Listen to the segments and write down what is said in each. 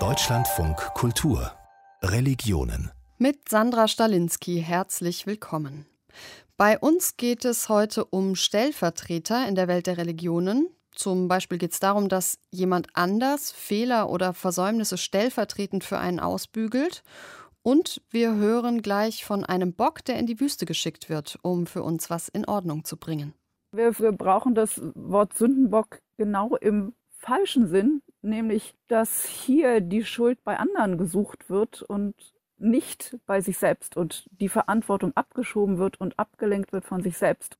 Deutschlandfunk Kultur Religionen mit Sandra Stalinski herzlich willkommen. Bei uns geht es heute um Stellvertreter in der Welt der Religionen. Zum Beispiel geht es darum, dass jemand anders Fehler oder Versäumnisse stellvertretend für einen ausbügelt. Und wir hören gleich von einem Bock, der in die Wüste geschickt wird, um für uns was in Ordnung zu bringen. Wir, wir brauchen das Wort Sündenbock genau im falschen Sinn, nämlich dass hier die Schuld bei anderen gesucht wird und nicht bei sich selbst und die Verantwortung abgeschoben wird und abgelenkt wird von sich selbst.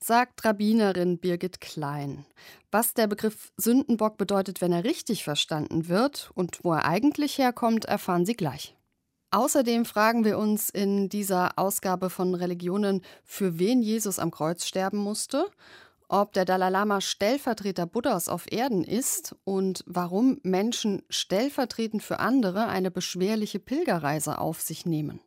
Sagt Rabbinerin Birgit Klein. Was der Begriff Sündenbock bedeutet, wenn er richtig verstanden wird und wo er eigentlich herkommt, erfahren Sie gleich. Außerdem fragen wir uns in dieser Ausgabe von Religionen, für wen Jesus am Kreuz sterben musste ob der Dalai Lama Stellvertreter Buddhas auf Erden ist und warum Menschen stellvertretend für andere eine beschwerliche Pilgerreise auf sich nehmen.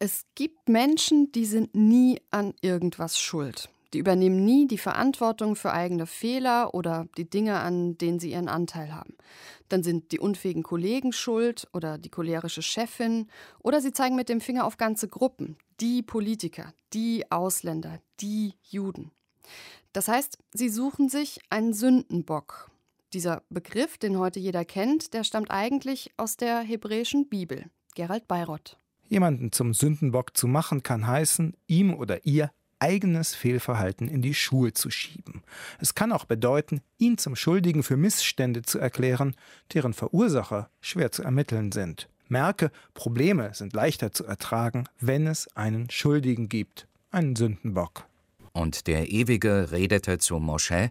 Es gibt Menschen, die sind nie an irgendwas schuld. Die übernehmen nie die Verantwortung für eigene Fehler oder die Dinge, an denen sie ihren Anteil haben. Dann sind die unfähigen Kollegen schuld oder die cholerische Chefin oder sie zeigen mit dem Finger auf ganze Gruppen, die Politiker, die Ausländer, die Juden. Das heißt, sie suchen sich einen Sündenbock. Dieser Begriff, den heute jeder kennt, der stammt eigentlich aus der hebräischen Bibel. Gerald Bayrott. Jemanden zum Sündenbock zu machen, kann heißen, ihm oder ihr eigenes Fehlverhalten in die Schuhe zu schieben. Es kann auch bedeuten, ihn zum Schuldigen für Missstände zu erklären, deren Verursacher schwer zu ermitteln sind. Merke, Probleme sind leichter zu ertragen, wenn es einen Schuldigen gibt, einen Sündenbock. Und der Ewige redete zu Moschä,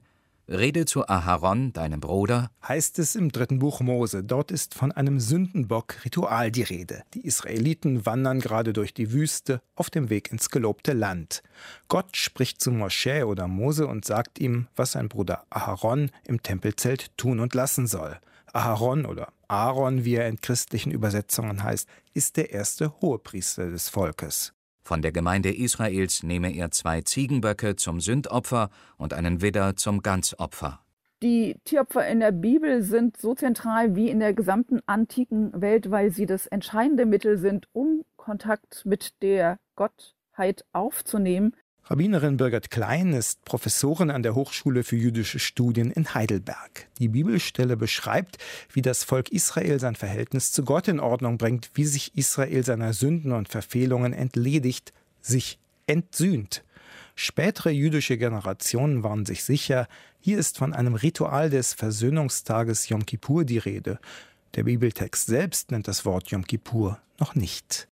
Rede zu Aharon, deinem Bruder, heißt es im dritten Buch Mose. Dort ist von einem Sündenbock-Ritual die Rede. Die Israeliten wandern gerade durch die Wüste auf dem Weg ins gelobte Land. Gott spricht zu Moschä oder Mose und sagt ihm, was sein Bruder Aharon im Tempelzelt tun und lassen soll. Aharon oder Aaron, wie er in christlichen Übersetzungen heißt, ist der erste Hohepriester des Volkes. Von der Gemeinde Israels nehme er zwei Ziegenböcke zum Sündopfer und einen Widder zum Ganzopfer. Die Tieropfer in der Bibel sind so zentral wie in der gesamten antiken Welt, weil sie das entscheidende Mittel sind, um Kontakt mit der Gottheit aufzunehmen. Rabbinerin Birgit Klein ist Professorin an der Hochschule für jüdische Studien in Heidelberg. Die Bibelstelle beschreibt, wie das Volk Israel sein Verhältnis zu Gott in Ordnung bringt, wie sich Israel seiner Sünden und Verfehlungen entledigt, sich entsühnt. Spätere jüdische Generationen waren sich sicher, hier ist von einem Ritual des Versöhnungstages Yom Kippur die Rede. Der Bibeltext selbst nennt das Wort Yom Kippur noch nicht.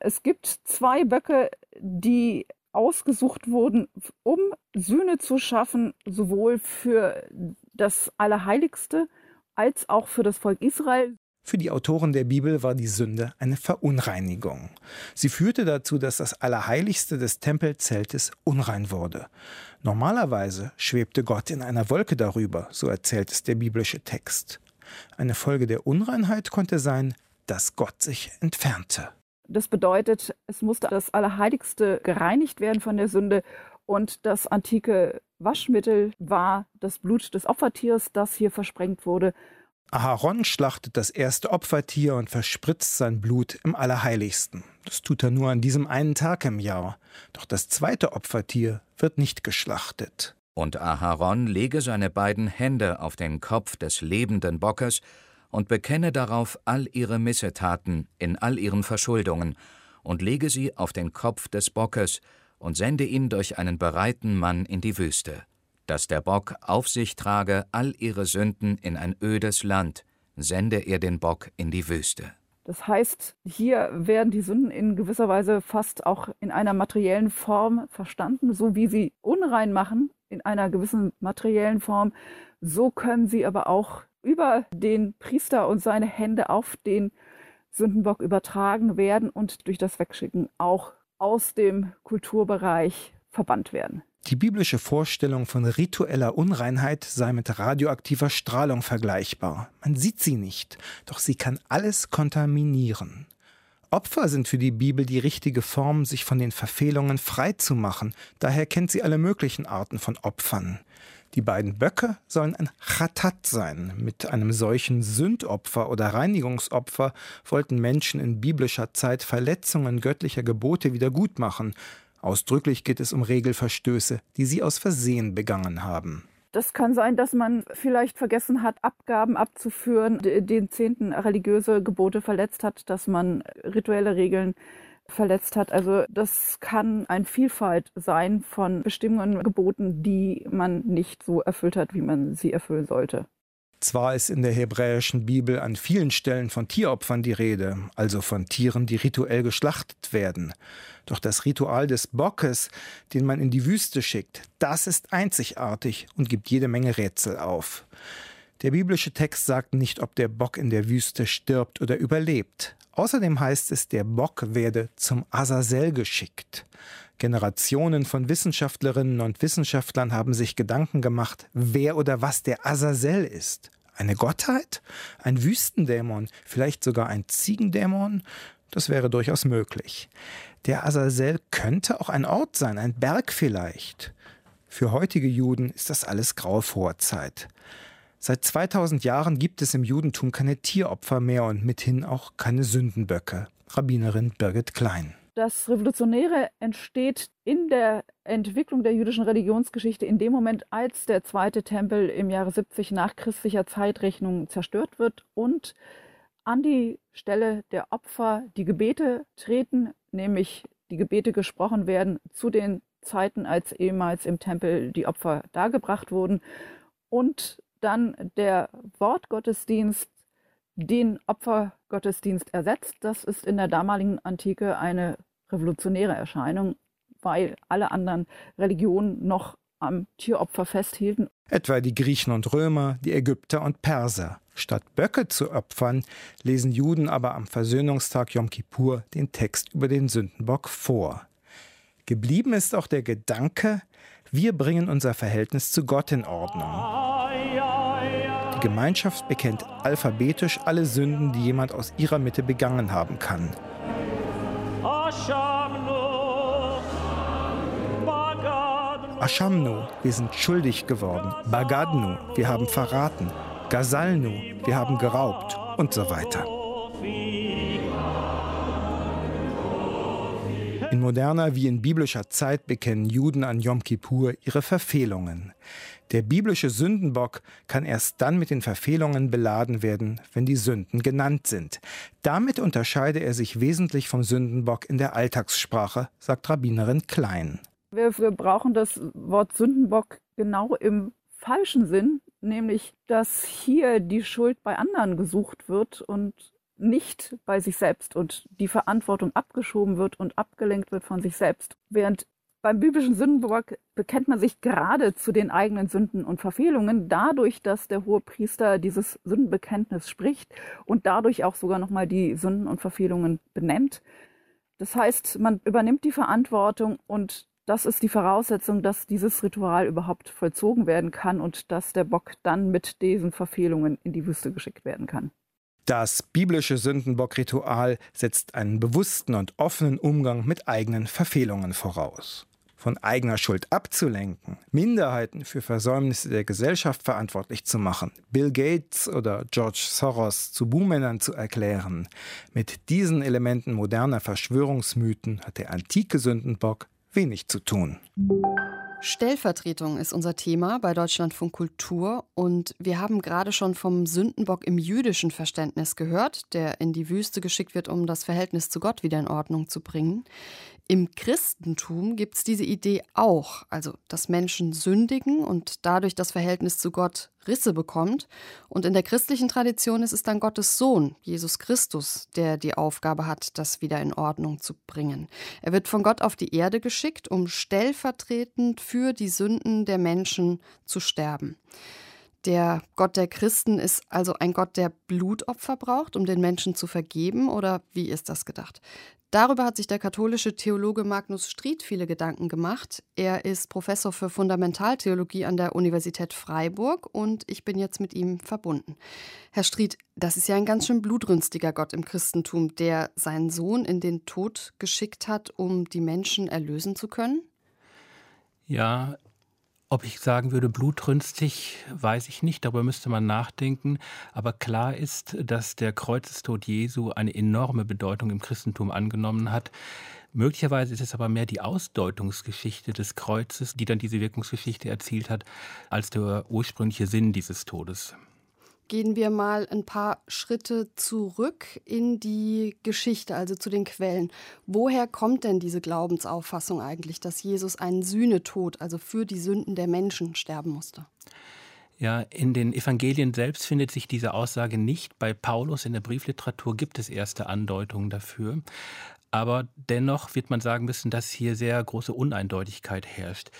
Es gibt zwei Böcke, die ausgesucht wurden, um Sühne zu schaffen, sowohl für das Allerheiligste als auch für das Volk Israel. Für die Autoren der Bibel war die Sünde eine Verunreinigung. Sie führte dazu, dass das Allerheiligste des Tempelzeltes unrein wurde. Normalerweise schwebte Gott in einer Wolke darüber, so erzählt es der biblische Text. Eine Folge der Unreinheit konnte sein, dass Gott sich entfernte. Das bedeutet, es musste das Allerheiligste gereinigt werden von der Sünde und das antike Waschmittel war das Blut des Opfertiers, das hier versprengt wurde. Aharon schlachtet das erste Opfertier und verspritzt sein Blut im Allerheiligsten. Das tut er nur an diesem einen Tag im Jahr. Doch das zweite Opfertier wird nicht geschlachtet. Und Aharon lege seine beiden Hände auf den Kopf des lebenden Bockes und bekenne darauf all ihre Missetaten in all ihren Verschuldungen und lege sie auf den Kopf des Bockes und sende ihn durch einen bereiten Mann in die Wüste, dass der Bock auf sich trage all ihre Sünden in ein ödes Land, sende er den Bock in die Wüste. Das heißt, hier werden die Sünden in gewisser Weise fast auch in einer materiellen Form verstanden, so wie sie unrein machen in einer gewissen materiellen Form, so können sie aber auch über den Priester und seine Hände auf den Sündenbock übertragen werden und durch das Wegschicken auch aus dem Kulturbereich verbannt werden. Die biblische Vorstellung von ritueller Unreinheit sei mit radioaktiver Strahlung vergleichbar. Man sieht sie nicht, doch sie kann alles kontaminieren. Opfer sind für die Bibel die richtige Form, sich von den Verfehlungen frei zu machen. Daher kennt sie alle möglichen Arten von Opfern. Die beiden Böcke sollen ein Chatat sein. Mit einem solchen Sündopfer oder Reinigungsopfer wollten Menschen in biblischer Zeit Verletzungen göttlicher Gebote wiedergutmachen. Ausdrücklich geht es um Regelverstöße, die sie aus Versehen begangen haben. Das kann sein, dass man vielleicht vergessen hat, Abgaben abzuführen, den zehnten religiöse Gebote verletzt hat, dass man rituelle Regeln verletzt hat. Also das kann eine Vielfalt sein von Bestimmungen, Geboten, die man nicht so erfüllt hat, wie man sie erfüllen sollte. Zwar ist in der hebräischen Bibel an vielen Stellen von Tieropfern die Rede, also von Tieren, die rituell geschlachtet werden. Doch das Ritual des Bockes, den man in die Wüste schickt, das ist einzigartig und gibt jede Menge Rätsel auf. Der biblische Text sagt nicht, ob der Bock in der Wüste stirbt oder überlebt. Außerdem heißt es, der Bock werde zum Azazel geschickt. Generationen von Wissenschaftlerinnen und Wissenschaftlern haben sich Gedanken gemacht, wer oder was der Azazel ist. Eine Gottheit? Ein Wüstendämon? Vielleicht sogar ein Ziegendämon? Das wäre durchaus möglich. Der Azazel könnte auch ein Ort sein, ein Berg vielleicht. Für heutige Juden ist das alles graue Vorzeit. Seit 2000 Jahren gibt es im Judentum keine Tieropfer mehr und mithin auch keine Sündenböcke. Rabbinerin Birgit Klein. Das Revolutionäre entsteht in der Entwicklung der jüdischen Religionsgeschichte in dem Moment, als der zweite Tempel im Jahre 70 nach christlicher Zeitrechnung zerstört wird und an die Stelle der Opfer die Gebete treten, nämlich die Gebete gesprochen werden zu den Zeiten, als ehemals im Tempel die Opfer dargebracht wurden und dann der Wortgottesdienst den Opfergottesdienst ersetzt. Das ist in der damaligen Antike eine revolutionäre Erscheinung, weil alle anderen Religionen noch am Tieropfer festhielten. Etwa die Griechen und Römer, die Ägypter und Perser. Statt Böcke zu opfern, lesen Juden aber am Versöhnungstag Yom Kippur den Text über den Sündenbock vor. Geblieben ist auch der Gedanke, wir bringen unser Verhältnis zu Gott in Ordnung. Gemeinschaft bekennt alphabetisch alle Sünden, die jemand aus ihrer Mitte begangen haben kann. Ashamnu, wir sind schuldig geworden. Bagadnu, wir haben verraten. Gazalnu, wir haben geraubt und so weiter. In moderner wie in biblischer Zeit bekennen Juden an Yom Kippur ihre Verfehlungen. Der biblische Sündenbock kann erst dann mit den Verfehlungen beladen werden, wenn die Sünden genannt sind. Damit unterscheide er sich wesentlich vom Sündenbock in der Alltagssprache, sagt Rabbinerin Klein. Wir, brauchen das Wort Sündenbock genau im falschen Sinn, nämlich dass hier die Schuld bei anderen gesucht wird und nicht bei sich selbst und die Verantwortung abgeschoben wird und abgelenkt wird von sich selbst. Während beim biblischen Sündenbock bekennt man sich gerade zu den eigenen Sünden und Verfehlungen, dadurch, dass der hohe Priester dieses Sündenbekenntnis spricht und dadurch auch sogar nochmal die Sünden und Verfehlungen benennt. Das heißt, man übernimmt die Verantwortung und das ist die Voraussetzung, dass dieses Ritual überhaupt vollzogen werden kann und dass der Bock dann mit diesen Verfehlungen in die Wüste geschickt werden kann. Das biblische Sündenbock-Ritual setzt einen bewussten und offenen Umgang mit eigenen Verfehlungen voraus von eigener Schuld abzulenken, Minderheiten für Versäumnisse der Gesellschaft verantwortlich zu machen, Bill Gates oder George Soros zu Buhmännern zu erklären. Mit diesen Elementen moderner Verschwörungsmythen hat der antike Sündenbock wenig zu tun. Stellvertretung ist unser Thema bei Deutschlandfunk Kultur und wir haben gerade schon vom Sündenbock im jüdischen Verständnis gehört, der in die Wüste geschickt wird, um das Verhältnis zu Gott wieder in Ordnung zu bringen. Im Christentum gibt es diese Idee auch, also dass Menschen sündigen und dadurch das Verhältnis zu Gott Risse bekommt. Und in der christlichen Tradition ist es dann Gottes Sohn, Jesus Christus, der die Aufgabe hat, das wieder in Ordnung zu bringen. Er wird von Gott auf die Erde geschickt, um stellvertretend für die Sünden der Menschen zu sterben. Der Gott der Christen ist also ein Gott, der Blutopfer braucht, um den Menschen zu vergeben, oder wie ist das gedacht? Darüber hat sich der katholische Theologe Magnus Stried viele Gedanken gemacht. Er ist Professor für Fundamentaltheologie an der Universität Freiburg und ich bin jetzt mit ihm verbunden. Herr Stried, das ist ja ein ganz schön blutrünstiger Gott im Christentum, der seinen Sohn in den Tod geschickt hat, um die Menschen erlösen zu können? Ja, Ob ich sagen würde, blutrünstig, weiß ich nicht, darüber müsste man nachdenken. Aber klar ist, dass der Kreuzestod Jesu eine enorme Bedeutung im Christentum angenommen hat. Möglicherweise ist es aber mehr die Ausdeutungsgeschichte des Kreuzes, die dann diese Wirkungsgeschichte erzielt hat, als der ursprüngliche Sinn dieses Todes gehen wir mal ein paar Schritte zurück in die Geschichte, also zu den Quellen. Woher kommt denn diese Glaubensauffassung eigentlich, dass Jesus einen Sühnetod, also für die Sünden der Menschen, sterben musste? Ja, in den Evangelien selbst findet sich diese Aussage nicht. Bei Paulus in der Briefliteratur gibt es erste Andeutungen dafür. Aber dennoch wird man sagen müssen, dass hier sehr große Uneindeutigkeit herrscht.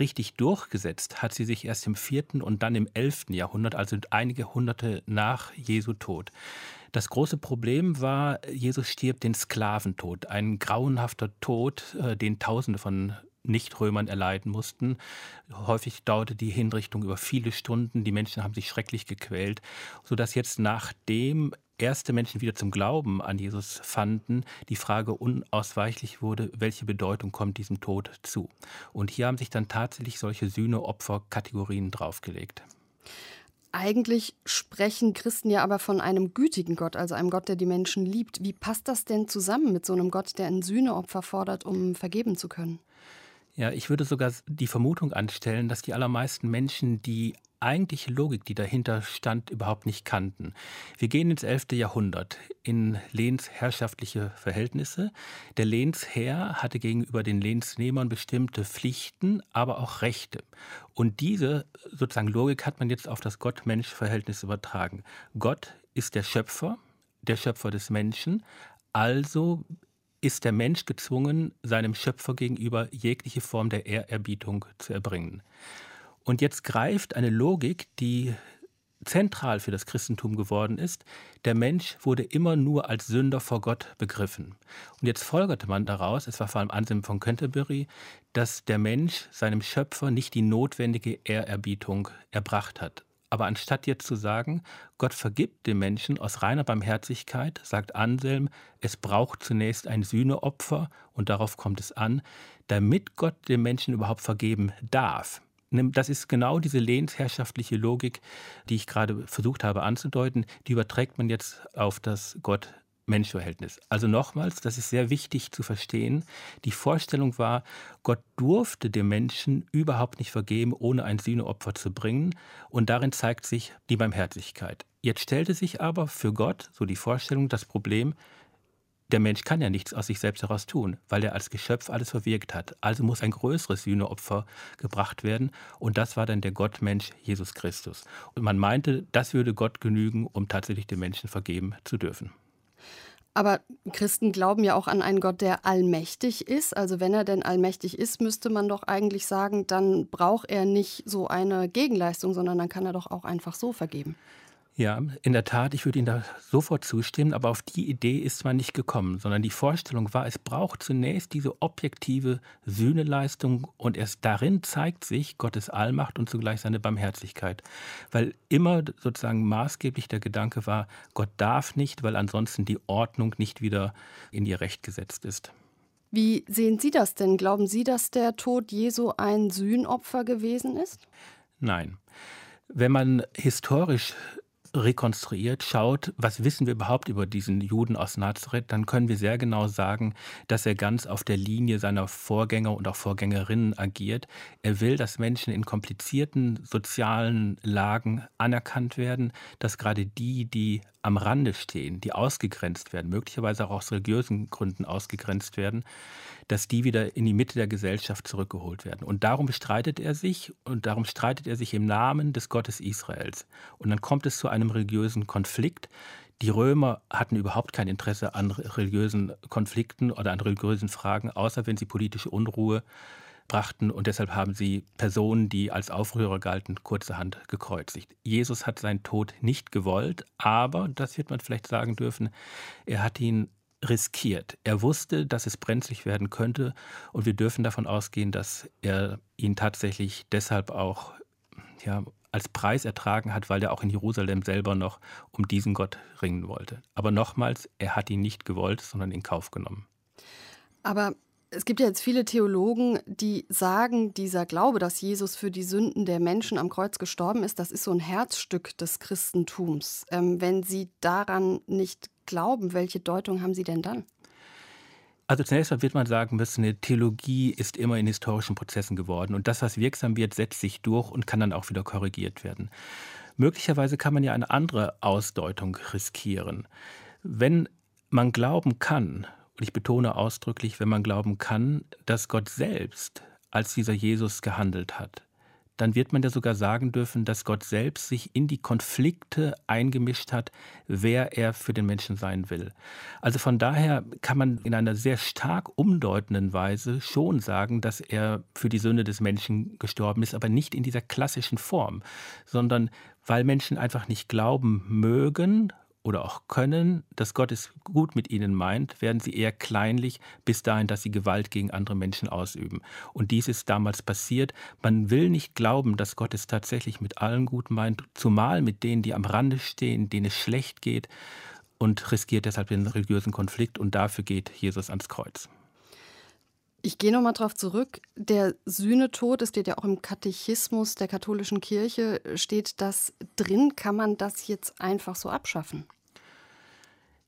Richtig durchgesetzt hat sie sich erst im vierten und dann im elften Jahrhundert, also einige Hunderte nach Jesu Tod. Das große Problem war, Jesus stirbt den Sklaventod, ein grauenhafter Tod, äh, den Tausende von Nichtrömern erleiden mussten. Häufig dauerte die Hinrichtung über viele Stunden, die Menschen haben sich schrecklich gequält, sodass jetzt nachdem erste Menschen wieder zum Glauben an Jesus fanden, die Frage unausweichlich wurde, welche Bedeutung kommt diesem Tod zu. Und hier haben sich dann tatsächlich solche Sühneopfer-Kategorien draufgelegt. Eigentlich sprechen Christen ja aber von einem gütigen Gott, also einem Gott, der die Menschen liebt. Wie passt das denn zusammen mit so einem Gott, der ein Sühneopfer fordert, um vergeben zu können? Ja, ich würde sogar die Vermutung anstellen, dass die allermeisten Menschen die eigentliche Logik, die dahinter stand, überhaupt nicht kannten. Wir gehen ins 11. Jahrhundert in lehnsherrschaftliche Verhältnisse. Der Lehnsherr hatte gegenüber den Lehnsnehmern bestimmte Pflichten, aber auch Rechte. Und diese sozusagen Logik hat man jetzt auf das Gott-Mensch-Verhältnis übertragen. Gott ist der Schöpfer, der Schöpfer des Menschen, also ist der Mensch gezwungen, seinem Schöpfer gegenüber jegliche Form der Ehrerbietung zu erbringen. Und jetzt greift eine Logik, die zentral für das Christentum geworden ist. Der Mensch wurde immer nur als Sünder vor Gott begriffen. Und jetzt folgerte man daraus, es war vor allem Anselm von Canterbury, dass der Mensch seinem Schöpfer nicht die notwendige Ehrerbietung erbracht hat. Aber anstatt jetzt zu sagen, Gott vergibt dem Menschen aus reiner Barmherzigkeit, sagt Anselm, es braucht zunächst ein Sühneopfer und darauf kommt es an, damit Gott dem Menschen überhaupt vergeben darf. Das ist genau diese lehnsherrschaftliche Logik, die ich gerade versucht habe anzudeuten, die überträgt man jetzt auf das Gott Menschverhältnis. Also nochmals, das ist sehr wichtig zu verstehen. Die Vorstellung war, Gott durfte dem Menschen überhaupt nicht vergeben, ohne ein Sühneopfer zu bringen. Und darin zeigt sich die Barmherzigkeit. Jetzt stellte sich aber für Gott, so die Vorstellung, das Problem, der Mensch kann ja nichts aus sich selbst heraus tun, weil er als Geschöpf alles verwirkt hat. Also muss ein größeres Sühneopfer gebracht werden. Und das war dann der Gottmensch Jesus Christus. Und man meinte, das würde Gott genügen, um tatsächlich den Menschen vergeben zu dürfen. Aber Christen glauben ja auch an einen Gott, der allmächtig ist. Also wenn er denn allmächtig ist, müsste man doch eigentlich sagen, dann braucht er nicht so eine Gegenleistung, sondern dann kann er doch auch einfach so vergeben. Ja, in der Tat, ich würde Ihnen da sofort zustimmen, aber auf die Idee ist man nicht gekommen, sondern die Vorstellung war, es braucht zunächst diese objektive Sühneleistung und erst darin zeigt sich Gottes Allmacht und zugleich seine Barmherzigkeit. Weil immer sozusagen maßgeblich der Gedanke war, Gott darf nicht, weil ansonsten die Ordnung nicht wieder in ihr Recht gesetzt ist. Wie sehen Sie das denn? Glauben Sie, dass der Tod Jesu ein Sühnopfer gewesen ist? Nein. Wenn man historisch rekonstruiert, schaut, was wissen wir überhaupt über diesen Juden aus Nazareth, dann können wir sehr genau sagen, dass er ganz auf der Linie seiner Vorgänger und auch Vorgängerinnen agiert. Er will, dass Menschen in komplizierten sozialen Lagen anerkannt werden, dass gerade die, die am Rande stehen, die ausgegrenzt werden, möglicherweise auch aus religiösen Gründen ausgegrenzt werden, dass die wieder in die Mitte der Gesellschaft zurückgeholt werden. Und darum bestreitet er sich und darum streitet er sich im Namen des Gottes Israels. Und dann kommt es zu einem religiösen Konflikt. Die Römer hatten überhaupt kein Interesse an religiösen Konflikten oder an religiösen Fragen, außer wenn sie politische Unruhe brachten und deshalb haben sie Personen, die als Aufrührer galten, kurzerhand gekreuzigt. Jesus hat seinen Tod nicht gewollt, aber, das wird man vielleicht sagen dürfen, er hat ihn riskiert. Er wusste, dass es brenzlig werden könnte und wir dürfen davon ausgehen, dass er ihn tatsächlich deshalb auch ja, als Preis ertragen hat, weil er auch in Jerusalem selber noch um diesen Gott ringen wollte. Aber nochmals, er hat ihn nicht gewollt, sondern in Kauf genommen. Aber Es gibt ja jetzt viele Theologen, die sagen, dieser Glaube, dass Jesus für die Sünden der Menschen am Kreuz gestorben ist, das ist so ein Herzstück des Christentums. Ähm, wenn Sie daran nicht glauben, welche Deutung haben Sie denn dann? Also zunächst mal wird man sagen müssen, eine Theologie ist immer in historischen Prozessen geworden und das, was wirksam wird, setzt sich durch und kann dann auch wieder korrigiert werden. Möglicherweise kann man ja eine andere Ausdeutung riskieren. Wenn man glauben kann, und ich betone ausdrücklich, wenn man glauben kann, dass Gott selbst als dieser Jesus gehandelt hat, dann wird man ja sogar sagen dürfen, dass Gott selbst sich in die Konflikte eingemischt hat, wer er für den Menschen sein will. Also von daher kann man in einer sehr stark umdeutenden Weise schon sagen, dass er für die Sünde des Menschen gestorben ist, aber nicht in dieser klassischen Form, sondern weil Menschen einfach nicht glauben mögen oder auch können, dass Gott es gut mit ihnen meint, werden sie eher kleinlich bis dahin, dass sie Gewalt gegen andere Menschen ausüben. Und dies ist damals passiert. Man will nicht glauben, dass Gott es tatsächlich mit allen gut meint, zumal mit denen, die am Rande stehen, denen es schlecht geht und riskiert deshalb den religiösen Konflikt. Und dafür geht Jesus ans Kreuz. Ich gehe nochmal darauf zurück. Der Sühnetod, es steht ja auch im Katechismus der katholischen Kirche, steht das drin. Kann man das jetzt einfach so abschaffen?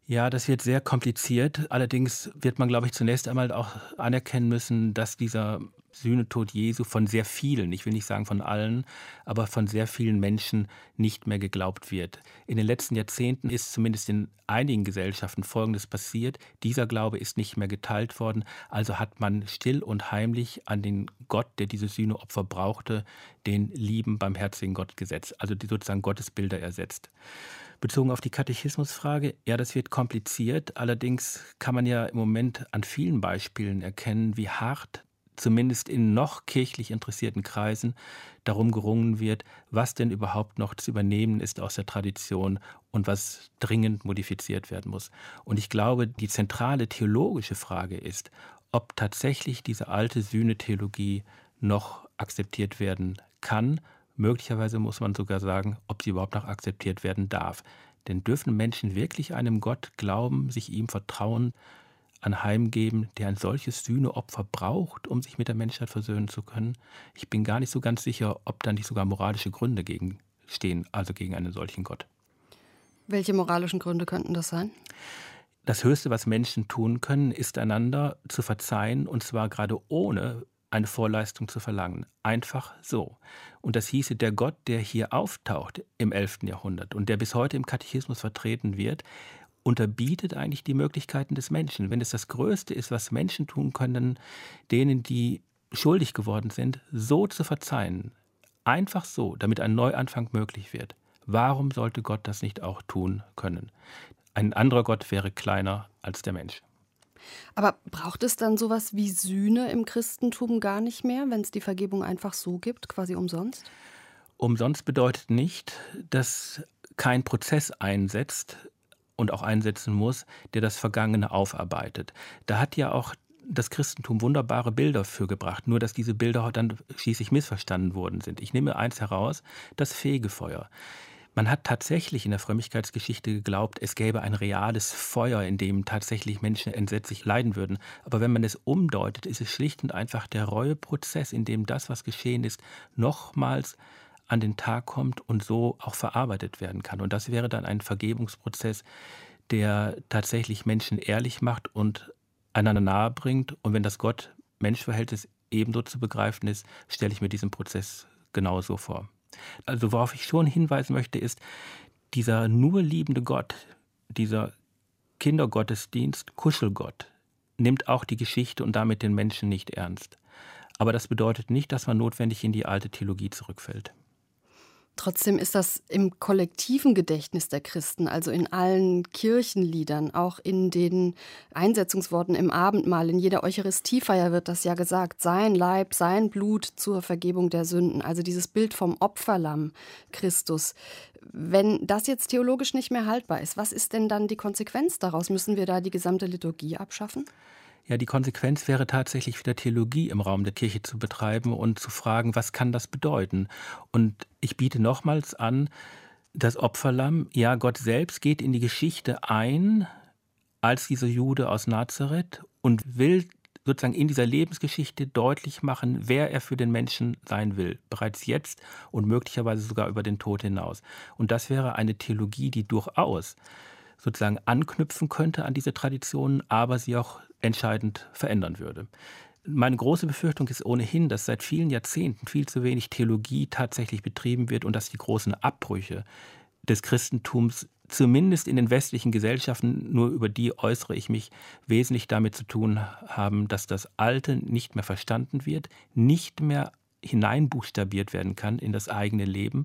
Ja, das wird sehr kompliziert. Allerdings wird man, glaube ich, zunächst einmal auch anerkennen müssen, dass dieser Sühnetod Jesu von sehr vielen, ich will nicht sagen von allen, aber von sehr vielen Menschen nicht mehr geglaubt wird. In den letzten Jahrzehnten ist zumindest in einigen Gesellschaften Folgendes passiert. Dieser Glaube ist nicht mehr geteilt worden, also hat man still und heimlich an den Gott, der diese Sühneopfer brauchte, den lieben, barmherzigen Gott gesetzt, also die sozusagen Gottesbilder ersetzt. Bezogen auf die Katechismusfrage, ja, das wird kompliziert. Allerdings kann man ja im Moment an vielen Beispielen erkennen, wie hart zumindest in noch kirchlich interessierten Kreisen darum gerungen wird, was denn überhaupt noch zu übernehmen ist aus der Tradition und was dringend modifiziert werden muss. Und ich glaube, die zentrale theologische Frage ist, ob tatsächlich diese alte Sühnetheologie noch akzeptiert werden kann. Möglicherweise muss man sogar sagen, ob sie überhaupt noch akzeptiert werden darf. Denn dürfen Menschen wirklich einem Gott glauben, sich ihm vertrauen, anheimgeben, der ein solches Sühneopfer braucht, um sich mit der Menschheit versöhnen zu können. Ich bin gar nicht so ganz sicher, ob da nicht sogar moralische Gründe gegen stehen, also gegen einen solchen Gott. Welche moralischen Gründe könnten das sein? Das Höchste, was Menschen tun können, ist einander zu verzeihen, und zwar gerade ohne eine Vorleistung zu verlangen. Einfach so. Und das hieße, der Gott, der hier auftaucht im 11. Jahrhundert und der bis heute im Katechismus vertreten wird, unterbietet eigentlich die Möglichkeiten des Menschen. Wenn es das Größte ist, was Menschen tun können, denen, die schuldig geworden sind, so zu verzeihen, einfach so, damit ein Neuanfang möglich wird. Warum sollte Gott das nicht auch tun können? Ein anderer Gott wäre kleiner als der Mensch. Aber braucht es dann sowas wie Sühne im Christentum gar nicht mehr, wenn es die Vergebung einfach so gibt, quasi umsonst? Umsonst bedeutet nicht, dass kein Prozess einsetzt, und auch einsetzen muss, der das Vergangene aufarbeitet. Da hat ja auch das Christentum wunderbare Bilder für gebracht, nur dass diese Bilder dann schließlich missverstanden worden sind. Ich nehme eins heraus, das Fegefeuer. Man hat tatsächlich in der Frömmigkeitsgeschichte geglaubt, es gäbe ein reales Feuer, in dem tatsächlich Menschen entsetzlich leiden würden. Aber wenn man es umdeutet, ist es schlicht und einfach der Reueprozess, in dem das, was geschehen ist, nochmals an den Tag kommt und so auch verarbeitet werden kann. Und das wäre dann ein Vergebungsprozess, der tatsächlich Menschen ehrlich macht und einander nahe bringt. Und wenn das Gott-Mensch-Verhältnis ebenso zu begreifen ist, stelle ich mir diesen Prozess genauso vor. Also worauf ich schon hinweisen möchte, ist, dieser nur liebende Gott, dieser Kindergottesdienst, Kuschelgott, nimmt auch die Geschichte und damit den Menschen nicht ernst. Aber das bedeutet nicht, dass man notwendig in die alte Theologie zurückfällt. Trotzdem ist das im kollektiven Gedächtnis der Christen, also in allen Kirchenliedern, auch in den Einsetzungsworten im Abendmahl, in jeder Eucharistiefeier wird das ja gesagt, sein Leib, sein Blut zur Vergebung der Sünden, also dieses Bild vom Opferlamm Christus. Wenn das jetzt theologisch nicht mehr haltbar ist, was ist denn dann die Konsequenz daraus? Müssen wir da die gesamte Liturgie abschaffen? Ja, die Konsequenz wäre tatsächlich wieder Theologie im Raum der Kirche zu betreiben und zu fragen, was kann das bedeuten? Und ich biete nochmals an, das Opferlamm, ja, Gott selbst geht in die Geschichte ein als dieser Jude aus Nazareth und will sozusagen in dieser Lebensgeschichte deutlich machen, wer er für den Menschen sein will, bereits jetzt und möglicherweise sogar über den Tod hinaus. Und das wäre eine Theologie, die durchaus sozusagen anknüpfen könnte an diese Traditionen, aber sie auch entscheidend verändern würde. Meine große Befürchtung ist ohnehin, dass seit vielen Jahrzehnten viel zu wenig Theologie tatsächlich betrieben wird und dass die großen Abbrüche des Christentums zumindest in den westlichen Gesellschaften, nur über die äußere ich mich, wesentlich damit zu tun haben, dass das Alte nicht mehr verstanden wird, nicht mehr hineinbuchstabiert werden kann in das eigene Leben.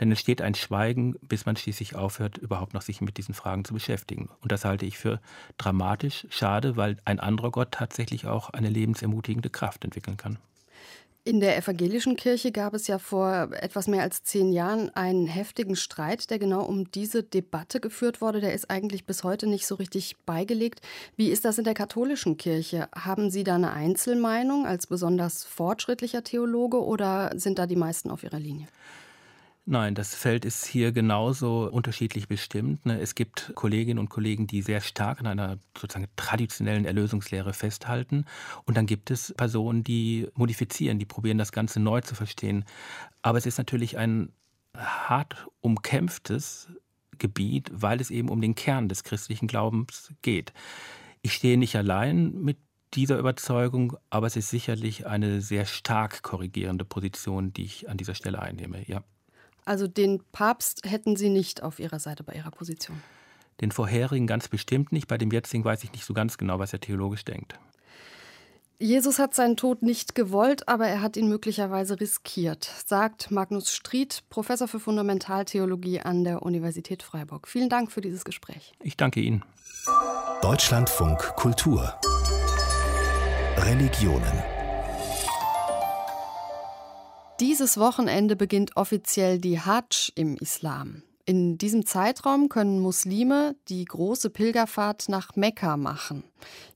Denn es steht ein Schweigen, bis man schließlich aufhört, überhaupt noch sich mit diesen Fragen zu beschäftigen. Und das halte ich für dramatisch, schade, weil ein anderer Gott tatsächlich auch eine lebensermutigende Kraft entwickeln kann. In der evangelischen Kirche gab es ja vor etwas mehr als zehn Jahren einen heftigen Streit, der genau um diese Debatte geführt wurde. Der ist eigentlich bis heute nicht so richtig beigelegt. Wie ist das in der katholischen Kirche? Haben Sie da eine Einzelmeinung als besonders fortschrittlicher Theologe oder sind da die meisten auf Ihrer Linie? Nein, das Feld ist hier genauso unterschiedlich bestimmt. Ne? Es gibt Kolleginnen und Kollegen, die sehr stark an einer sozusagen traditionellen Erlösungslehre festhalten. Und dann gibt es Personen, die modifizieren, die probieren, das Ganze neu zu verstehen. Aber es ist natürlich ein hart umkämpftes Gebiet, weil es eben um den Kern des christlichen Glaubens geht. Ich stehe nicht allein mit dieser Überzeugung, aber es ist sicherlich eine sehr stark korrigierende Position, die ich an dieser Stelle einnehme. Ja. Also den Papst hätten Sie nicht auf Ihrer Seite bei Ihrer Position? Den vorherigen ganz bestimmt nicht. Bei dem jetzigen weiß ich nicht so ganz genau, was er theologisch denkt. Jesus hat seinen Tod nicht gewollt, aber er hat ihn möglicherweise riskiert, sagt Magnus Stried, Professor für Fundamentaltheologie an der Universität Freiburg. Vielen Dank für dieses Gespräch. Ich danke Ihnen. Deutschlandfunk Kultur Religionen dieses Wochenende beginnt offiziell die Hajj im Islam. In diesem Zeitraum können Muslime die große Pilgerfahrt nach Mekka machen.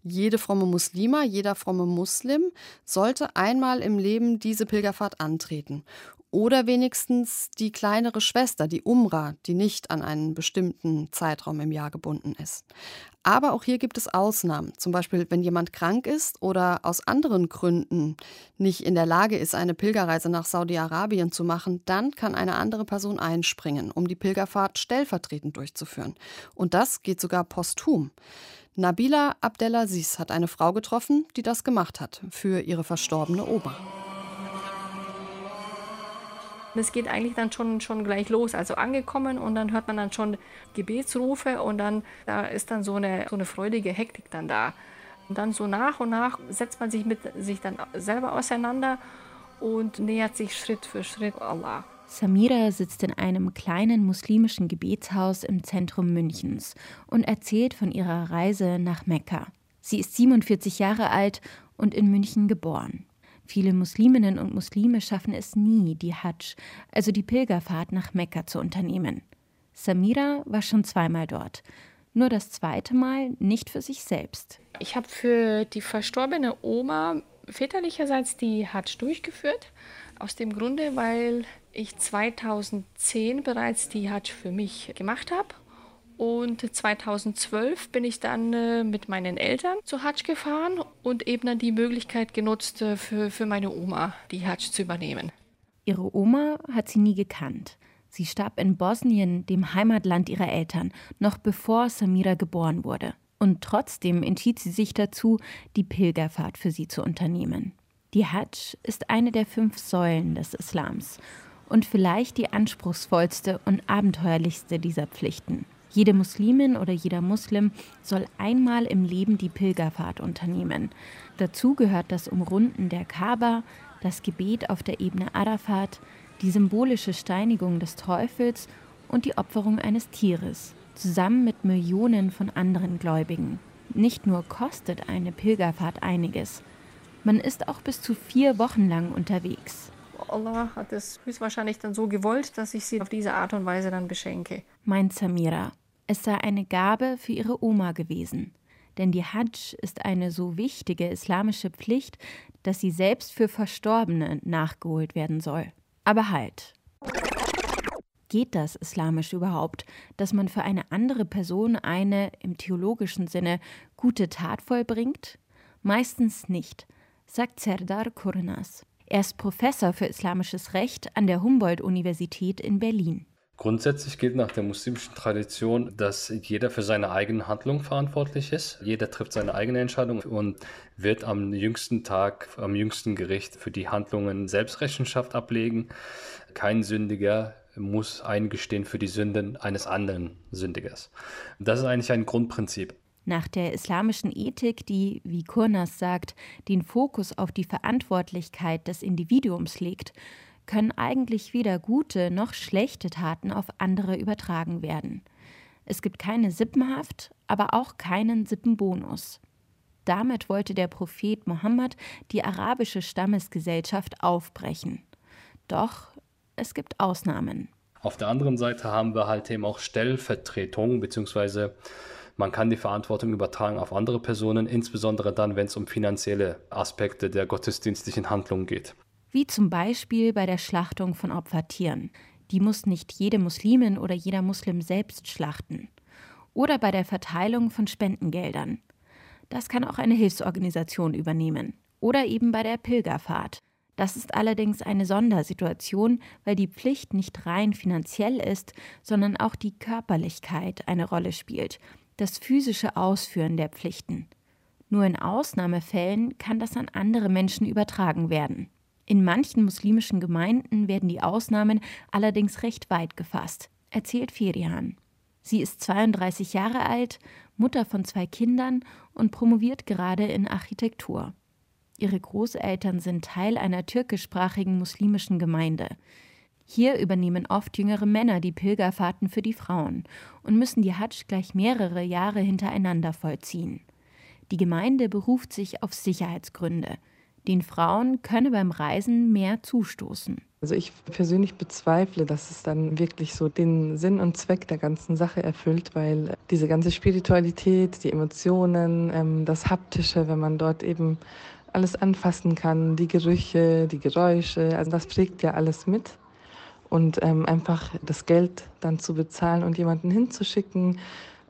Jede fromme Muslima, jeder fromme Muslim sollte einmal im Leben diese Pilgerfahrt antreten. Oder wenigstens die kleinere Schwester, die Umra, die nicht an einen bestimmten Zeitraum im Jahr gebunden ist. Aber auch hier gibt es Ausnahmen. Zum Beispiel, wenn jemand krank ist oder aus anderen Gründen nicht in der Lage ist, eine Pilgerreise nach Saudi-Arabien zu machen, dann kann eine andere Person einspringen, um die Pilgerfahrt stellvertretend durchzuführen. Und das geht sogar posthum. Nabila Abdelaziz hat eine Frau getroffen, die das gemacht hat für ihre verstorbene Oma. Es geht eigentlich dann schon, schon gleich los, also angekommen und dann hört man dann schon Gebetsrufe und dann da ist dann so eine, so eine freudige Hektik dann da. Und dann so nach und nach setzt man sich mit sich dann selber auseinander und nähert sich Schritt für Schritt Allah. Samira sitzt in einem kleinen muslimischen Gebetshaus im Zentrum Münchens und erzählt von ihrer Reise nach Mekka. Sie ist 47 Jahre alt und in München geboren. Viele Musliminnen und Muslime schaffen es nie, die Hajj, also die Pilgerfahrt nach Mekka zu unternehmen. Samira war schon zweimal dort. Nur das zweite Mal nicht für sich selbst. Ich habe für die verstorbene Oma väterlicherseits die Hajj durchgeführt. Aus dem Grunde, weil ich 2010 bereits die Hajj für mich gemacht habe und 2012 bin ich dann äh, mit meinen Eltern zu Hajj gefahren und eben dann die Möglichkeit genutzt, äh, für, für meine Oma die Hajj zu übernehmen. Ihre Oma hat sie nie gekannt. Sie starb in Bosnien, dem Heimatland ihrer Eltern, noch bevor Samira geboren wurde. Und trotzdem entschied sie sich dazu, die Pilgerfahrt für sie zu unternehmen. Die Hajj ist eine der fünf Säulen des Islams und vielleicht die anspruchsvollste und abenteuerlichste dieser Pflichten. Jede Muslimin oder jeder Muslim soll einmal im Leben die Pilgerfahrt unternehmen. Dazu gehört das Umrunden der Kaaba, das Gebet auf der Ebene Arafat, die symbolische Steinigung des Teufels und die Opferung eines Tieres, zusammen mit Millionen von anderen Gläubigen. Nicht nur kostet eine Pilgerfahrt einiges, man ist auch bis zu vier Wochen lang unterwegs. Allah hat es höchstwahrscheinlich dann so gewollt, dass ich sie auf diese Art und Weise dann beschenke. Meint Samira. Es sei eine Gabe für ihre Oma gewesen. Denn die Hajj ist eine so wichtige islamische Pflicht, dass sie selbst für Verstorbene nachgeholt werden soll. Aber halt. Geht das islamisch überhaupt, dass man für eine andere Person eine, im theologischen Sinne, gute Tat vollbringt? Meistens nicht, sagt Serdar Kurnas. Er ist Professor für islamisches Recht an der Humboldt-Universität in Berlin. Grundsätzlich gilt nach der muslimischen Tradition, dass jeder für seine eigene Handlung verantwortlich ist. Jeder trifft seine eigene Entscheidung und wird am jüngsten Tag, am jüngsten Gericht für die Handlungen Selbstrechenschaft ablegen. Kein Sündiger muss eingestehen für die Sünden eines anderen Sündigers. Das ist eigentlich ein Grundprinzip. Nach der islamischen Ethik, die, wie Kurnas sagt, den Fokus auf die Verantwortlichkeit des Individuums legt, können eigentlich weder gute noch schlechte Taten auf andere übertragen werden. Es gibt keine Sippenhaft, aber auch keinen Sippenbonus. Damit wollte der Prophet Mohammed die arabische Stammesgesellschaft aufbrechen. Doch es gibt Ausnahmen. Auf der anderen Seite haben wir halt eben auch Stellvertretung beziehungsweise man kann die Verantwortung übertragen auf andere Personen, insbesondere dann, wenn es um finanzielle Aspekte der gottesdienstlichen Handlung geht. Wie zum Beispiel bei der Schlachtung von Opfertieren. Die muss nicht jede Muslimin oder jeder Muslim selbst schlachten. Oder bei der Verteilung von Spendengeldern. Das kann auch eine Hilfsorganisation übernehmen. Oder eben bei der Pilgerfahrt. Das ist allerdings eine Sondersituation, weil die Pflicht nicht rein finanziell ist, sondern auch die Körperlichkeit eine Rolle spielt, das physische Ausführen der Pflichten. Nur in Ausnahmefällen kann das an andere Menschen übertragen werden. In manchen muslimischen Gemeinden werden die Ausnahmen allerdings recht weit gefasst, erzählt Ferihan. Sie ist 32 Jahre alt, Mutter von zwei Kindern und promoviert gerade in Architektur. Ihre Großeltern sind Teil einer türkischsprachigen muslimischen Gemeinde. Hier übernehmen oft jüngere Männer die Pilgerfahrten für die Frauen und müssen die Hadsch gleich mehrere Jahre hintereinander vollziehen. Die Gemeinde beruft sich auf Sicherheitsgründe. Den Frauen könne beim Reisen mehr zustoßen. Also ich persönlich bezweifle, dass es dann wirklich so den Sinn und Zweck der ganzen Sache erfüllt, weil diese ganze Spiritualität, die Emotionen, ähm, das Haptische, wenn man dort eben alles anfassen kann, die Gerüche, die Geräusche, also das prägt ja alles mit und ähm, einfach das Geld dann zu bezahlen und jemanden hinzuschicken,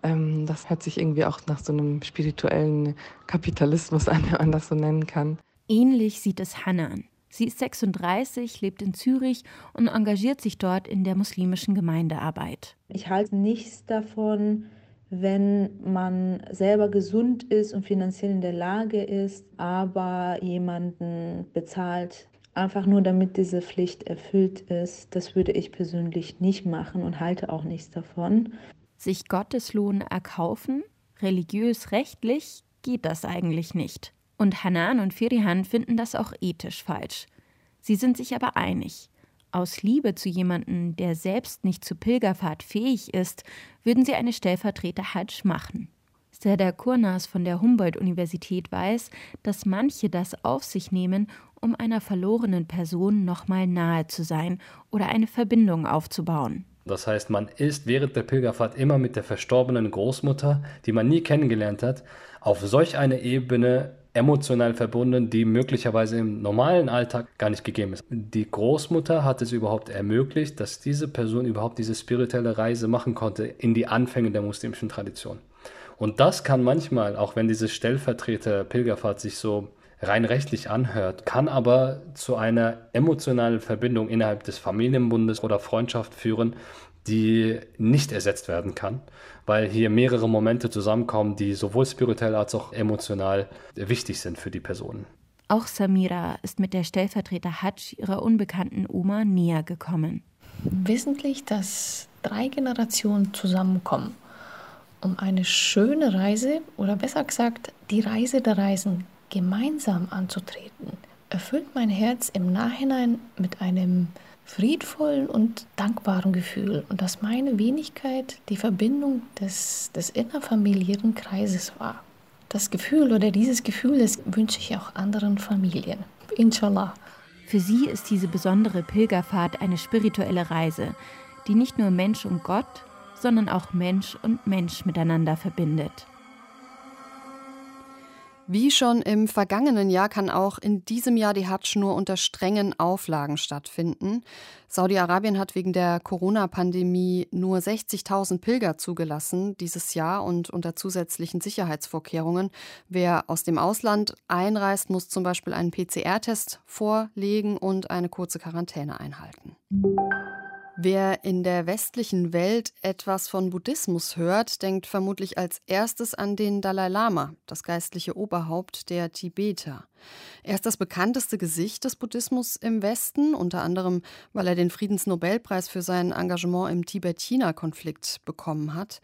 ähm, das hört sich irgendwie auch nach so einem spirituellen Kapitalismus an, wenn man das so nennen kann. Ähnlich sieht es Hannah an. Sie ist 36, lebt in Zürich und engagiert sich dort in der muslimischen Gemeindearbeit. Ich halte nichts davon, wenn man selber gesund ist und finanziell in der Lage ist, aber jemanden bezahlt, einfach nur damit diese Pflicht erfüllt ist, das würde ich persönlich nicht machen und halte auch nichts davon. Sich Gotteslohn erkaufen, religiös rechtlich, geht das eigentlich nicht. Und Hanan und Ferihan finden das auch ethisch falsch. Sie sind sich aber einig. Aus Liebe zu jemandem, der selbst nicht zur Pilgerfahrt fähig ist, würden sie eine Stellvertreter-Hajj machen. Serdar Kurnas von der Humboldt-Universität weiß, dass manche das auf sich nehmen, um einer verlorenen Person nochmal nahe zu sein oder eine Verbindung aufzubauen. Das heißt, man ist während der Pilgerfahrt immer mit der verstorbenen Großmutter, die man nie kennengelernt hat, auf solch eine Ebene emotional verbunden, die möglicherweise im normalen Alltag gar nicht gegeben ist. Die Großmutter hat es überhaupt ermöglicht, dass diese Person überhaupt diese spirituelle Reise machen konnte in die Anfänge der muslimischen Tradition. Und das kann manchmal, auch wenn diese Stellvertreter-Pilgerfahrt sich so rein rechtlich anhört, kann aber zu einer emotionalen Verbindung innerhalb des Familienbundes oder Freundschaft führen, die nicht ersetzt werden kann, weil hier mehrere Momente zusammenkommen, die sowohl spirituell als auch emotional wichtig sind für die Personen. Auch Samira ist mit der Stellvertreter Hajj ihrer unbekannten Oma näher gekommen. Wesentlich, dass drei Generationen zusammenkommen, um eine schöne Reise oder besser gesagt die Reise der Reisen gemeinsam anzutreten, erfüllt mein Herz im Nachhinein mit einem friedvollen und dankbaren Gefühl und dass meine Wenigkeit die Verbindung des, des innerfamiliären Kreises war. Das Gefühl oder dieses Gefühl, das wünsche ich auch anderen Familien. Inshallah. Für sie ist diese besondere Pilgerfahrt eine spirituelle Reise, die nicht nur Mensch und Gott, sondern auch Mensch und Mensch miteinander verbindet. Wie schon im vergangenen Jahr kann auch in diesem Jahr die Hadsch nur unter strengen Auflagen stattfinden. Saudi-Arabien hat wegen der Corona-Pandemie nur 60.000 Pilger zugelassen dieses Jahr und unter zusätzlichen Sicherheitsvorkehrungen. Wer aus dem Ausland einreist, muss zum Beispiel einen PCR-Test vorlegen und eine kurze Quarantäne einhalten. Wer in der westlichen Welt etwas von Buddhismus hört, denkt vermutlich als erstes an den Dalai Lama, das geistliche Oberhaupt der Tibeter. Er ist das bekannteste Gesicht des Buddhismus im Westen, unter anderem, weil er den Friedensnobelpreis für sein Engagement im Tibet-China-Konflikt bekommen hat.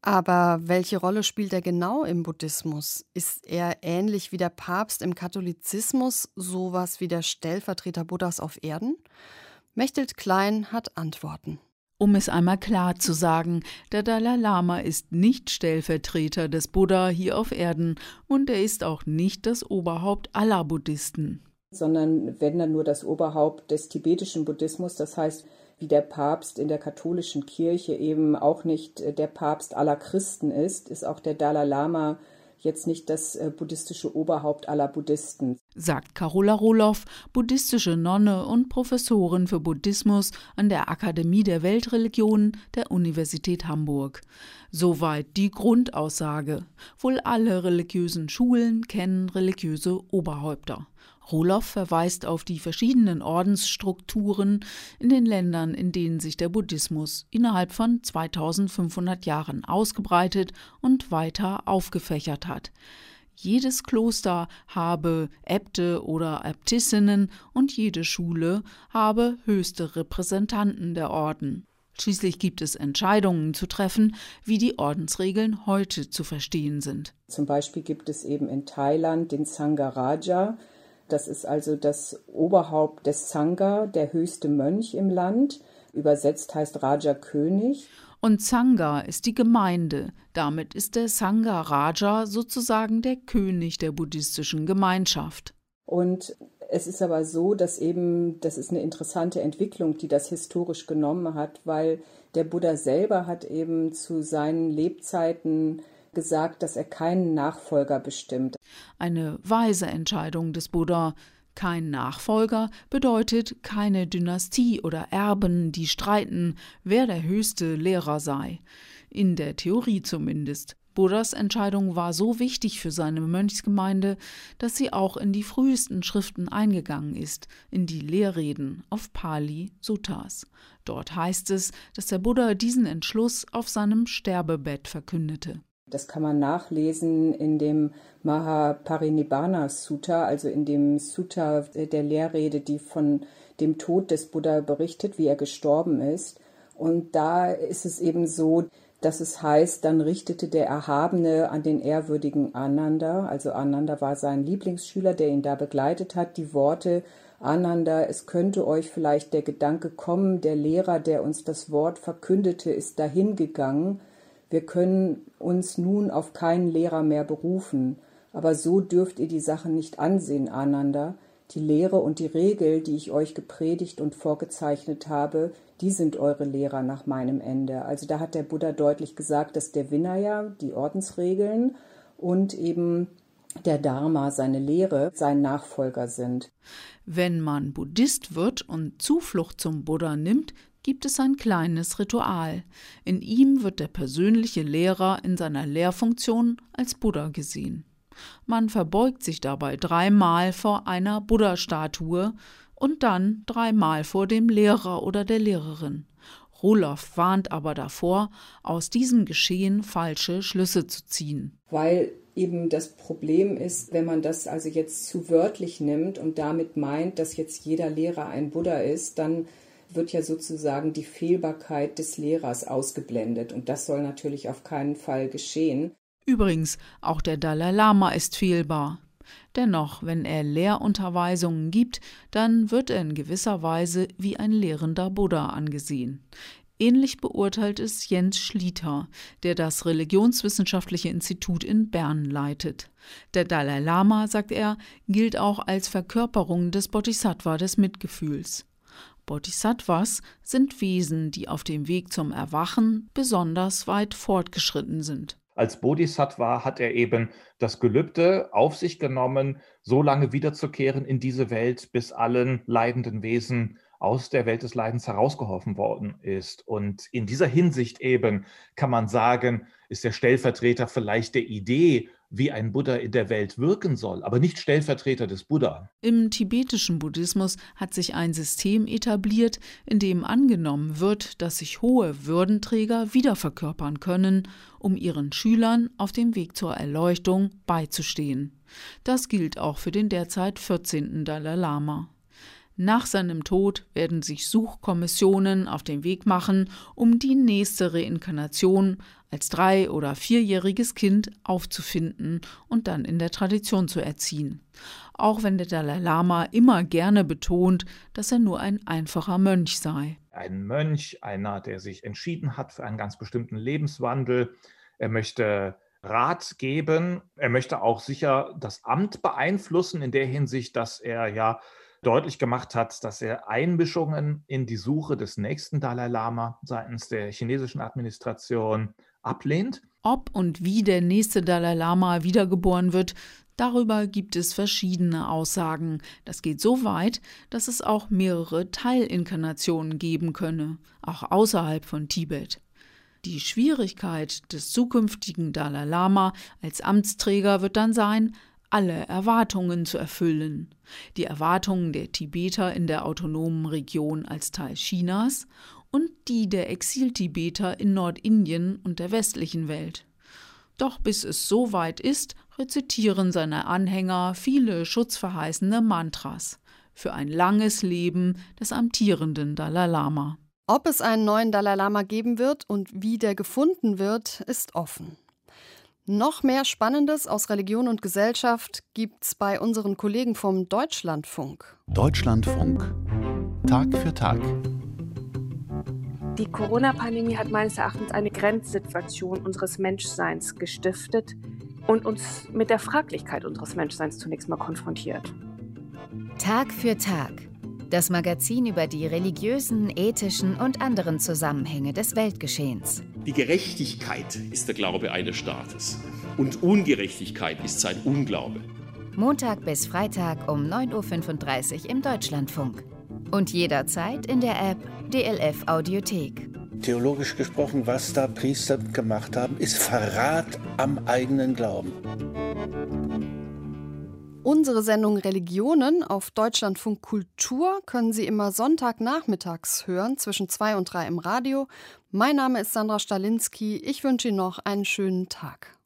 Aber welche Rolle spielt er genau im Buddhismus? Ist er ähnlich wie der Papst im Katholizismus sowas wie der Stellvertreter Buddhas auf Erden? Mechtelt Klein hat Antworten. Um es einmal klar zu sagen, der Dalai Lama ist nicht Stellvertreter des Buddha hier auf Erden und er ist auch nicht das Oberhaupt aller Buddhisten. Sondern wenn dann nur das Oberhaupt des tibetischen Buddhismus, das heißt, wie der Papst in der katholischen Kirche eben auch nicht der Papst aller Christen ist, ist auch der Dalai Lama jetzt nicht das äh, buddhistische Oberhaupt aller Buddhisten. Sagt Carola Roloff, buddhistische Nonne und Professorin für Buddhismus an der Akademie der Weltreligionen der Universität Hamburg. Soweit die Grundaussage. Wohl alle religiösen Schulen kennen religiöse Oberhäupter. Roloff verweist auf die verschiedenen Ordensstrukturen in den Ländern, in denen sich der Buddhismus innerhalb von 2500 Jahren ausgebreitet und weiter aufgefächert hat. Jedes Kloster habe Äbte oder Äbtissinnen und jede Schule habe höchste Repräsentanten der Orden. Schließlich gibt es Entscheidungen zu treffen, wie die Ordensregeln heute zu verstehen sind. Zum Beispiel gibt es eben in Thailand den Sangha das ist also das Oberhaupt des Sangha, der höchste Mönch im Land. Übersetzt heißt Raja König. Und Sangha ist die Gemeinde. Damit ist der Sangha Raja sozusagen der König der buddhistischen Gemeinschaft. Und es ist aber so, dass eben, das ist eine interessante Entwicklung, die das historisch genommen hat, weil der Buddha selber hat eben zu seinen Lebzeiten gesagt, dass er keinen Nachfolger bestimmt. Eine weise Entscheidung des Buddha. Kein Nachfolger bedeutet keine Dynastie oder Erben, die streiten, wer der höchste Lehrer sei. In der Theorie zumindest. Buddhas Entscheidung war so wichtig für seine Mönchsgemeinde, dass sie auch in die frühesten Schriften eingegangen ist, in die Lehrreden auf Pali Suttas. Dort heißt es, dass der Buddha diesen Entschluss auf seinem Sterbebett verkündete. Das kann man nachlesen in dem Mahaparinibbana Sutta, also in dem Sutta der Lehrrede, die von dem Tod des Buddha berichtet, wie er gestorben ist. Und da ist es eben so, dass es heißt, dann richtete der Erhabene an den ehrwürdigen Ananda, also Ananda war sein Lieblingsschüler, der ihn da begleitet hat, die Worte Ananda, es könnte euch vielleicht der Gedanke kommen, der Lehrer, der uns das Wort verkündete, ist dahingegangen wir können uns nun auf keinen Lehrer mehr berufen, aber so dürft ihr die Sachen nicht ansehen, Ananda. Die Lehre und die Regel, die ich euch gepredigt und vorgezeichnet habe, die sind eure Lehrer nach meinem Ende. Also da hat der Buddha deutlich gesagt, dass der Vinaya, die Ordensregeln und eben der Dharma, seine Lehre, sein Nachfolger sind. Wenn man Buddhist wird und Zuflucht zum Buddha nimmt, gibt es ein kleines Ritual. In ihm wird der persönliche Lehrer in seiner Lehrfunktion als Buddha gesehen. Man verbeugt sich dabei dreimal vor einer Buddha-Statue und dann dreimal vor dem Lehrer oder der Lehrerin. Roloff warnt aber davor, aus diesem Geschehen falsche Schlüsse zu ziehen. Weil eben das Problem ist, wenn man das also jetzt zu wörtlich nimmt und damit meint, dass jetzt jeder Lehrer ein Buddha ist, dann wird ja sozusagen die Fehlbarkeit des Lehrers ausgeblendet. Und das soll natürlich auf keinen Fall geschehen. Übrigens, auch der Dalai Lama ist fehlbar. Dennoch, wenn er Lehrunterweisungen gibt, dann wird er in gewisser Weise wie ein lehrender Buddha angesehen. Ähnlich beurteilt es Jens Schlieter, der das Religionswissenschaftliche Institut in Bern leitet. Der Dalai Lama, sagt er, gilt auch als Verkörperung des Bodhisattva des Mitgefühls. Bodhisattvas sind Wesen, die auf dem Weg zum Erwachen besonders weit fortgeschritten sind. Als Bodhisattva hat er eben das Gelübde auf sich genommen, so lange wiederzukehren in diese Welt, bis allen leidenden Wesen aus der Welt des Leidens herausgeholfen worden ist. Und in dieser Hinsicht eben kann man sagen, ist der Stellvertreter vielleicht der Idee wie ein Buddha in der Welt wirken soll, aber nicht Stellvertreter des Buddha. Im tibetischen Buddhismus hat sich ein System etabliert, in dem angenommen wird, dass sich hohe Würdenträger wiederverkörpern können, um ihren Schülern auf dem Weg zur Erleuchtung beizustehen. Das gilt auch für den derzeit 14. Dalai Lama. Nach seinem Tod werden sich Suchkommissionen auf den Weg machen, um die nächste Reinkarnation als drei- oder vierjähriges Kind aufzufinden und dann in der Tradition zu erziehen. Auch wenn der Dalai Lama immer gerne betont, dass er nur ein einfacher Mönch sei. Ein Mönch, einer, der sich entschieden hat für einen ganz bestimmten Lebenswandel. Er möchte Rat geben. Er möchte auch sicher das Amt beeinflussen in der Hinsicht, dass er ja deutlich gemacht hat, dass er Einmischungen in die Suche des nächsten Dalai Lama seitens der chinesischen Administration ablehnt. Ob und wie der nächste Dalai Lama wiedergeboren wird, darüber gibt es verschiedene Aussagen. Das geht so weit, dass es auch mehrere Teilinkarnationen geben könne, auch außerhalb von Tibet. Die Schwierigkeit des zukünftigen Dalai Lama als Amtsträger wird dann sein, alle Erwartungen zu erfüllen. Die Erwartungen der Tibeter in der autonomen Region als Teil Chinas und die der Exil-Tibeter in Nordindien und der westlichen Welt. Doch bis es so weit ist, rezitieren seine Anhänger viele schutzverheißende Mantras für ein langes Leben des amtierenden Dalai Lama. Ob es einen neuen Dalai Lama geben wird und wie der gefunden wird, ist offen. Noch mehr Spannendes aus Religion und Gesellschaft gibt's bei unseren Kollegen vom Deutschlandfunk. Deutschlandfunk. Tag für Tag. Die Corona-Pandemie hat meines Erachtens eine Grenzsituation unseres Menschseins gestiftet und uns mit der Fraglichkeit unseres Menschseins zunächst mal konfrontiert. Tag für Tag. Das Magazin über die religiösen, ethischen und anderen Zusammenhänge des Weltgeschehens. Die Gerechtigkeit ist der Glaube eines Staates. Und Ungerechtigkeit ist sein Unglaube. Montag bis Freitag um 9.35 Uhr im Deutschlandfunk. Und jederzeit in der App DLF Audiothek. Theologisch gesprochen, was da Priester gemacht haben, ist Verrat am eigenen Glauben. Unsere Sendung Religionen auf Deutschlandfunk Kultur können Sie immer Sonntagnachmittags hören, zwischen zwei und drei im Radio. Mein Name ist Sandra Stalinski. Ich wünsche Ihnen noch einen schönen Tag.